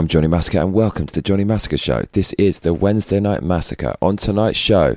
I'm Johnny Massacre, and welcome to the Johnny Massacre Show. This is the Wednesday Night Massacre. On tonight's show,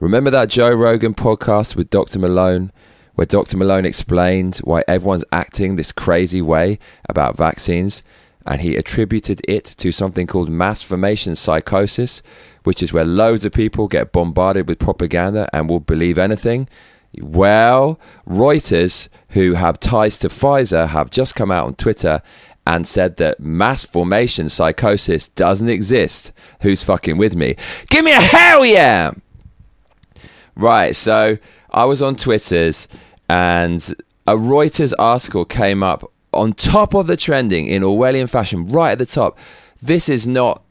remember that Joe Rogan podcast with Dr. Malone, where Dr. Malone explained why everyone's acting this crazy way about vaccines, and he attributed it to something called mass formation psychosis, which is where loads of people get bombarded with propaganda and will believe anything. Well, Reuters, who have ties to Pfizer, have just come out on Twitter and said that mass formation psychosis doesn't exist. Who's fucking with me? Give me a hell yeah! Right, so I was on Twitter's and a Reuters article came up on top of the trending in Orwellian fashion, right at the top. This is not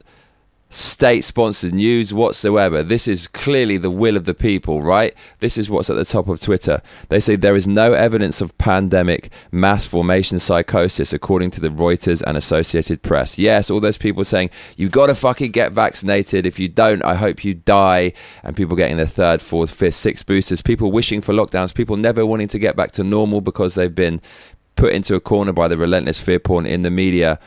state sponsored news whatsoever. This is clearly the will of the people, right? This is what's at the top of Twitter. They say there is no evidence of pandemic mass formation psychosis, according to the Reuters and Associated Press. Yes, all those people saying, you got to fucking get vaccinated. If you don't, I hope you die. And people getting their third, fourth, fifth, sixth boosters. People wishing for lockdowns. People never wanting to get back to normal because they've been put into a corner by the relentless fear porn in the media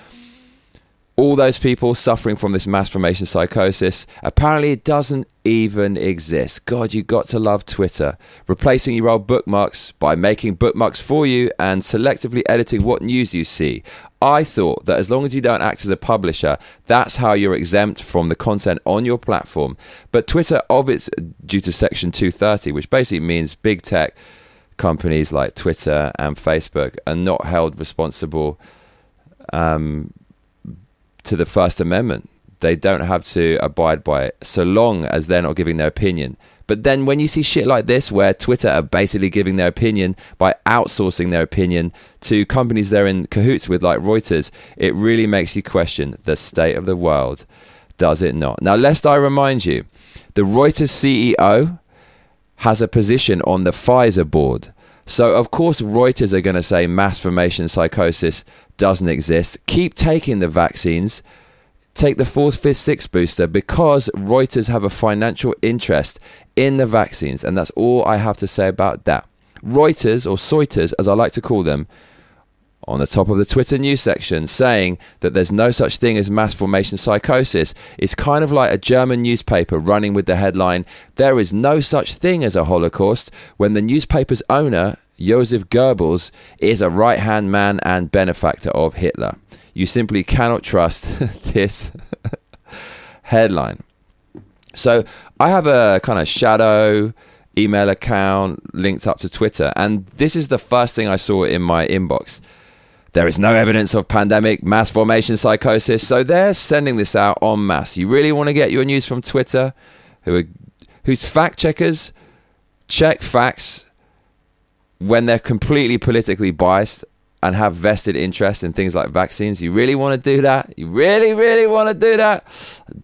all those people suffering from this mass formation psychosis, apparently it doesn't even exist. God, you got to love Twitter. Replacing your old bookmarks by making bookmarks for you and selectively editing what news you see. I thought that as long as you don't act as a publisher, that's how you're exempt from the content on your platform. But Twitter, of its due to Section 230, which basically means big tech companies like Twitter and Facebook are not held responsible um, to the First Amendment. They don't have to abide by it so long as they're not giving their opinion. But then when you see shit like this, where Twitter are basically giving their opinion by outsourcing their opinion to companies they're in cahoots with, like Reuters, it really makes you question the state of the world, does it not? Now, lest I remind you, the Reuters CEO has a position on the Pfizer board. So, of course, Reuters are going to say mass formation psychosis doesn't exist. Keep taking the vaccines. Take the fourth, fifth, sixth booster because Reuters have a financial interest in the vaccines. And that's all I have to say about that. Reuters, or Soiters, as I like to call them, on the top of the Twitter news section saying that there's no such thing as mass formation psychosis is kind of like a German newspaper running with the headline, There is no such thing as a Holocaust, when the newspaper's owner, Joseph Goebbels, is a right hand man and benefactor of Hitler. You simply cannot trust this headline. So I have a kind of shadow email account linked up to Twitter, and this is the first thing I saw in my inbox. There is no evidence of pandemic mass formation psychosis, so they're sending this out en masse. You really want to get your news from Twitter, who are, whose fact checkers check facts when they're completely politically biased and have vested interest in things like vaccines. You really want to do that? You really, really want to do that?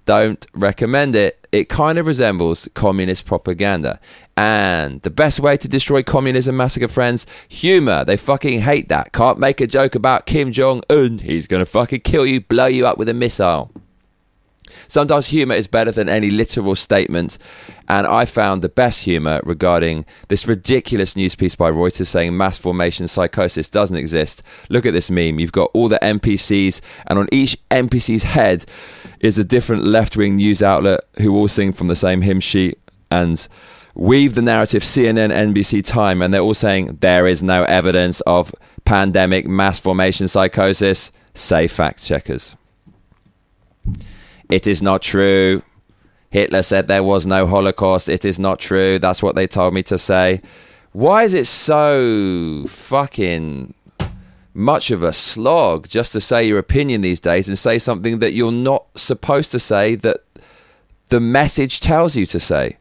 Don't recommend it it kind of resembles communist propaganda. And the best way to destroy communism, massacre friends, humor. They fucking hate that. Can't make a joke about Kim Jong un. He's going to fucking kill you, blow you up with a missile. Sometimes humor is better than any literal statement, and I found the best humor regarding this ridiculous news piece by Reuters saying mass formation psychosis doesn't exist. Look at this meme. You've got all the NPCs, and on each NPC's head is a different left wing news outlet who all sing from the same hymn sheet and weave the narrative CNN, NBC, Time, and they're all saying there is no evidence of pandemic mass formation psychosis. Say fact checkers. It is not true. Hitler said there was no Holocaust. It is not true. That's what they told me to say. Why is it so fucking much of a slog just to say your opinion these days and say something that you're not supposed to say that the message tells you to say?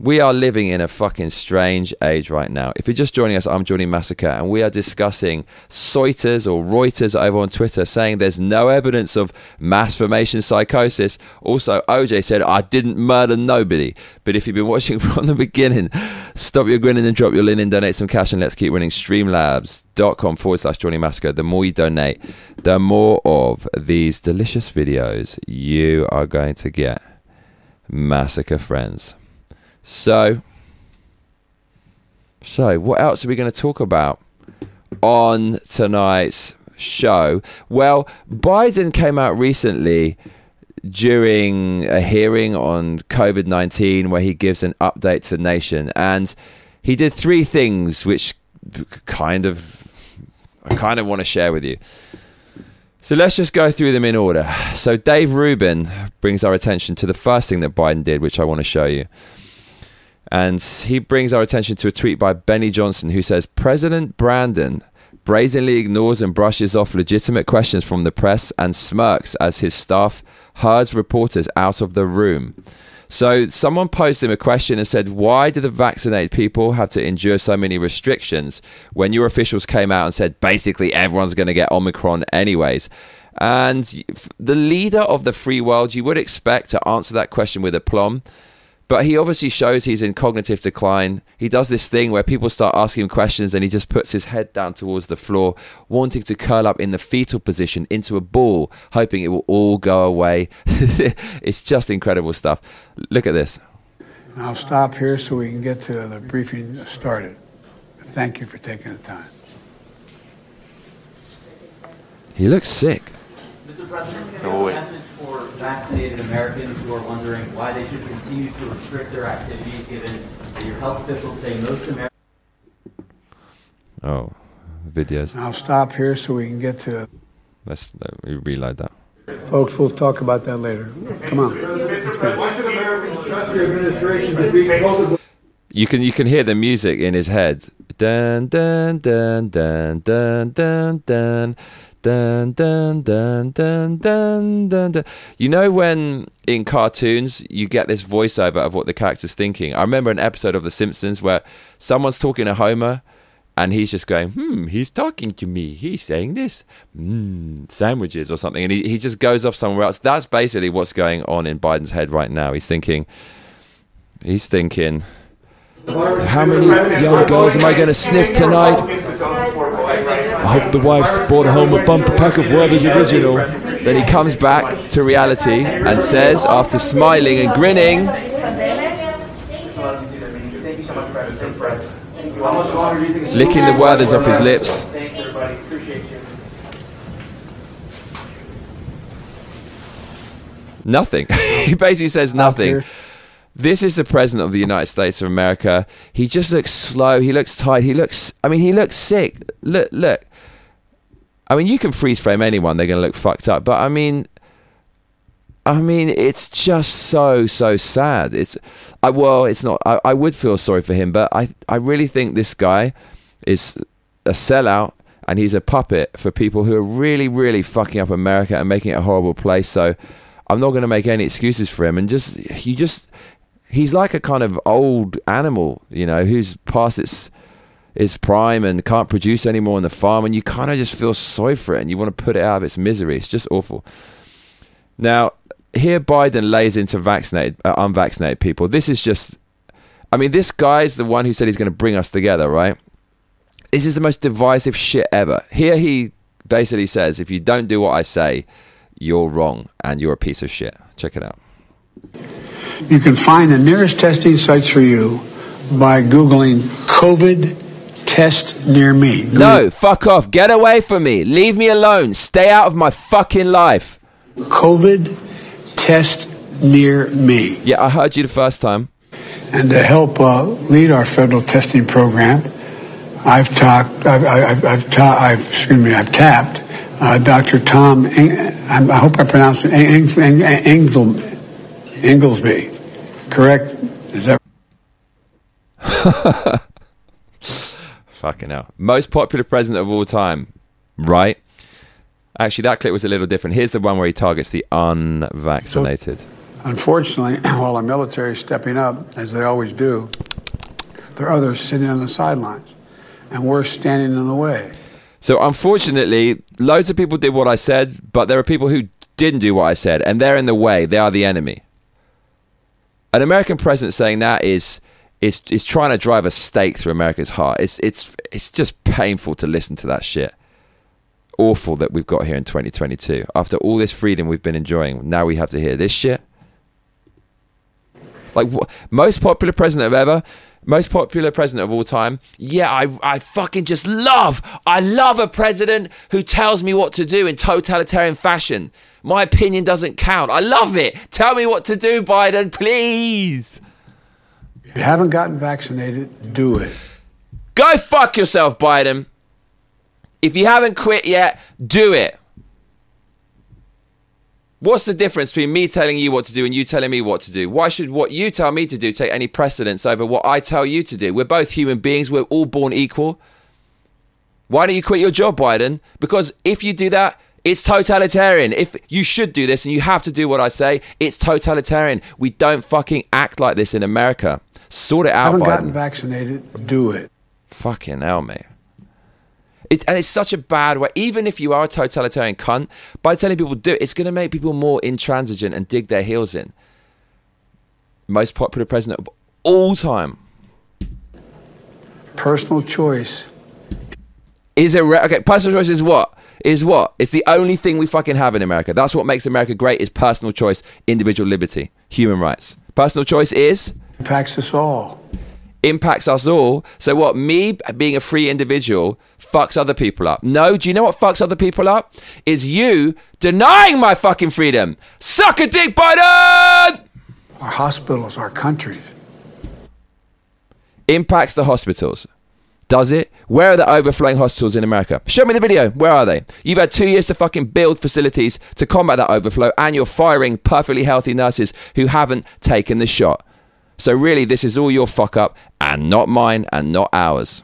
We are living in a fucking strange age right now. If you're just joining us, I'm Johnny Massacre, and we are discussing Soiters or Reuters over on Twitter saying there's no evidence of mass formation psychosis. Also, OJ said, I didn't murder nobody. But if you've been watching from the beginning, stop your grinning and drop your linen, donate some cash, and let's keep running streamlabs.com forward slash Johnny Massacre. The more you donate, the more of these delicious videos you are going to get. Massacre friends. So, so what else are we going to talk about on tonight's show. Well, Biden came out recently during a hearing on COVID 19 where he gives an update to the nation. And he did three things which kind of I kind of want to share with you. So let's just go through them in order. So Dave Rubin brings our attention to the first thing that Biden did, which I want to show you. And he brings our attention to a tweet by Benny Johnson who says President Brandon brazenly ignores and brushes off legitimate questions from the press and smirks as his staff herds reporters out of the room. So someone posed him a question and said, "Why do the vaccinated people have to endure so many restrictions when your officials came out and said basically everyone's going to get Omicron anyways?" And the leader of the free world, you would expect to answer that question with aplomb. But he obviously shows he's in cognitive decline. He does this thing where people start asking him questions and he just puts his head down towards the floor, wanting to curl up in the fetal position into a ball, hoping it will all go away. it's just incredible stuff. Look at this. I'll stop here so we can get to the briefing started. Thank you for taking the time. He looks sick. Mr. President, can you message for vaccinated Americans who are wondering why they should continue to restrict their activities given that your health officials say most Americans. Oh, videos. I'll stop here so we can get to. Let's let me reload that. Folks, we'll talk about that later. Come on. Why should Americans trust your administration to beat COVID? You can you can hear the music in his head. Dun dun dun dun dun dun dun. Dun, dun, dun, dun, dun, dun, dun. You know when in cartoons you get this voiceover of what the character's thinking? I remember an episode of The Simpsons where someone's talking to Homer and he's just going, hmm, he's talking to me. He's saying this, hmm, sandwiches or something. And he, he just goes off somewhere else. That's basically what's going on in Biden's head right now. He's thinking, he's thinking, how many young girls am I going to sniff tonight? I hope the wife's brought home a bumper pack of Werther's Original. Then he comes back to reality and says, after smiling and grinning, licking the Werther's off his lips. Nothing. he basically says nothing. This is the president of the United States of America. He just looks slow. He looks tired. He looks. I mean, he looks sick. Look, look. I mean, you can freeze frame anyone; they're going to look fucked up. But I mean, I mean, it's just so so sad. It's, I well, it's not. I, I would feel sorry for him, but I I really think this guy is a sellout, and he's a puppet for people who are really really fucking up America and making it a horrible place. So. I'm not going to make any excuses for him, and just you just he's like a kind of old animal, you know, who's past its its prime and can't produce anymore on the farm, and you kind of just feel sorry for it, and you want to put it out of its misery. It's just awful. Now, here Biden lays into vaccinated, uh, unvaccinated people. This is just, I mean, this guy's the one who said he's going to bring us together, right? This is the most divisive shit ever. Here he basically says, if you don't do what I say, you're wrong and you're a piece of shit. Check it out. You can find the nearest testing sites for you by Googling COVID test near me. No, fuck off. Get away from me. Leave me alone. Stay out of my fucking life. COVID test near me. Yeah, I heard you the first time. And to help uh, lead our federal testing program, I've talked, I've, I've, I've, ta- I've excuse me, I've tapped uh, Dr. Tom, Eng- I hope I pronounced it, Eng- Eng- Eng- Inglesby, correct? Is that Fucking hell. Most popular president of all time, right? Actually, that clip was a little different. Here's the one where he targets the unvaccinated. Unfortunately, while our military is stepping up, as they always do, there are others sitting on the sidelines, and we're standing in the way. So, unfortunately, loads of people did what I said, but there are people who didn't do what I said, and they're in the way. They are the enemy. An American president saying that is is is trying to drive a stake through America's heart. It's it's it's just painful to listen to that shit. Awful that we've got here in 2022. After all this freedom we've been enjoying, now we have to hear this shit. Like wh- most popular president of ever, most popular president of all time. Yeah, I I fucking just love. I love a president who tells me what to do in totalitarian fashion. My opinion doesn't count. I love it. Tell me what to do, Biden, please. If you haven't gotten vaccinated, do it. Go fuck yourself, Biden. If you haven't quit yet, do it. What's the difference between me telling you what to do and you telling me what to do? Why should what you tell me to do take any precedence over what I tell you to do? We're both human beings. We're all born equal. Why don't you quit your job, Biden? Because if you do that, it's totalitarian. If you should do this and you have to do what I say, it's totalitarian. We don't fucking act like this in America. Sort it out, haven't Biden. gotten vaccinated, do it. Fucking hell, mate. It's, and it's such a bad way. Even if you are a totalitarian cunt, by telling people to do it, it's going to make people more intransigent and dig their heels in. Most popular president of all time. Personal choice. Is it re- okay? Personal choice is what? Is what? It's the only thing we fucking have in America. That's what makes America great. Is personal choice, individual liberty, human rights. Personal choice is Impacts us all. impacts us all. So what? Me being a free individual fucks other people up. No, do you know what fucks other people up? Is you denying my fucking freedom. Suck a dick, Biden. Our hospitals, our countries. Impacts the hospitals. Does it? Where are the overflowing hospitals in America? Show me the video. Where are they? You've had two years to fucking build facilities to combat that overflow, and you're firing perfectly healthy nurses who haven't taken the shot. So really, this is all your fuck up, and not mine, and not ours.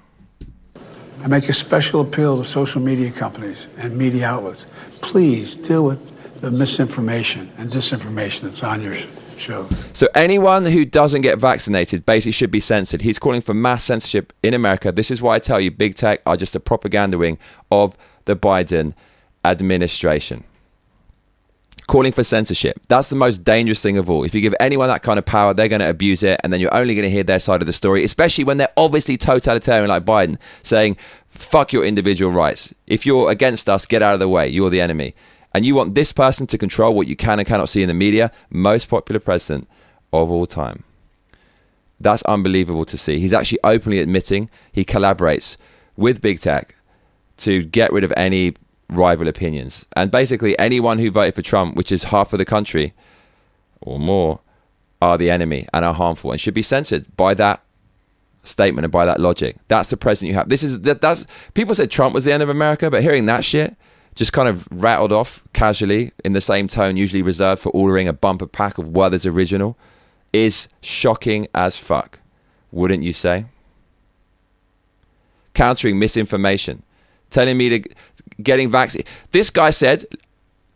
I make a special appeal to social media companies and media outlets. Please deal with the misinformation and disinformation that's on your shows. So anyone who doesn't get vaccinated basically should be censored. He's calling for mass censorship in America. This is why I tell you, big tech are just a propaganda wing of the Biden administration. Calling for censorship. That's the most dangerous thing of all. If you give anyone that kind of power, they're going to abuse it, and then you're only going to hear their side of the story, especially when they're obviously totalitarian like Biden, saying, fuck your individual rights. If you're against us, get out of the way. You're the enemy. And you want this person to control what you can and cannot see in the media, most popular president of all time. That's unbelievable to see. He's actually openly admitting he collaborates with big tech to get rid of any rival opinions. And basically, anyone who voted for Trump, which is half of the country or more, are the enemy and are harmful and should be censored by that statement and by that logic. That's the president you have. This is that, that's people said Trump was the end of America, but hearing that shit just kind of rattled off casually in the same tone, usually reserved for ordering a bumper pack of Werther's original, is shocking as fuck. Wouldn't you say? Countering misinformation, telling me to getting vaccinated. This guy said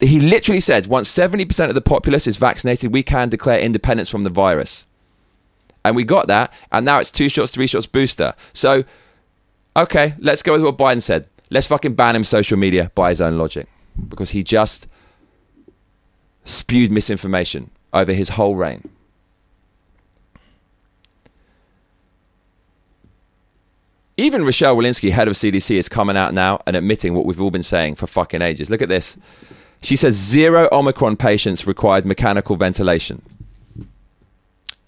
he literally said once 70% of the populace is vaccinated, we can declare independence from the virus. And we got that, and now it's two shots, three shots booster. So, okay, let's go with what Biden said. Let's fucking ban him social media by his own logic. Because he just spewed misinformation over his whole reign. Even Rochelle Walensky, head of CDC, is coming out now and admitting what we've all been saying for fucking ages. Look at this. She says zero Omicron patients required mechanical ventilation.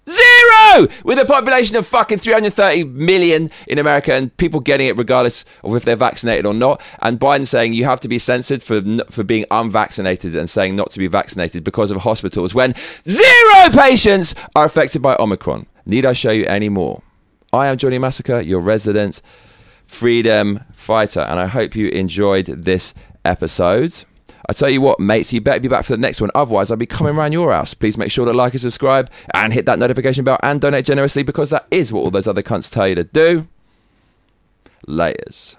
Zero! With a population of fucking 330 million in America and people getting it regardless of if they're vaccinated or not. And Biden saying you have to be censored for, for being unvaccinated and saying not to be vaccinated because of hospitals when zero patients are affected by Omicron. Need I show you any more? I am Johnny Massacre, your resident freedom fighter, and I hope you enjoyed this episode. I tell you what, mates, you better be back for the next one. Otherwise, I'll be coming around your house. Please make sure to like and subscribe and hit that notification bell and donate generously because that is what all those other cunts tell you to do. Layers.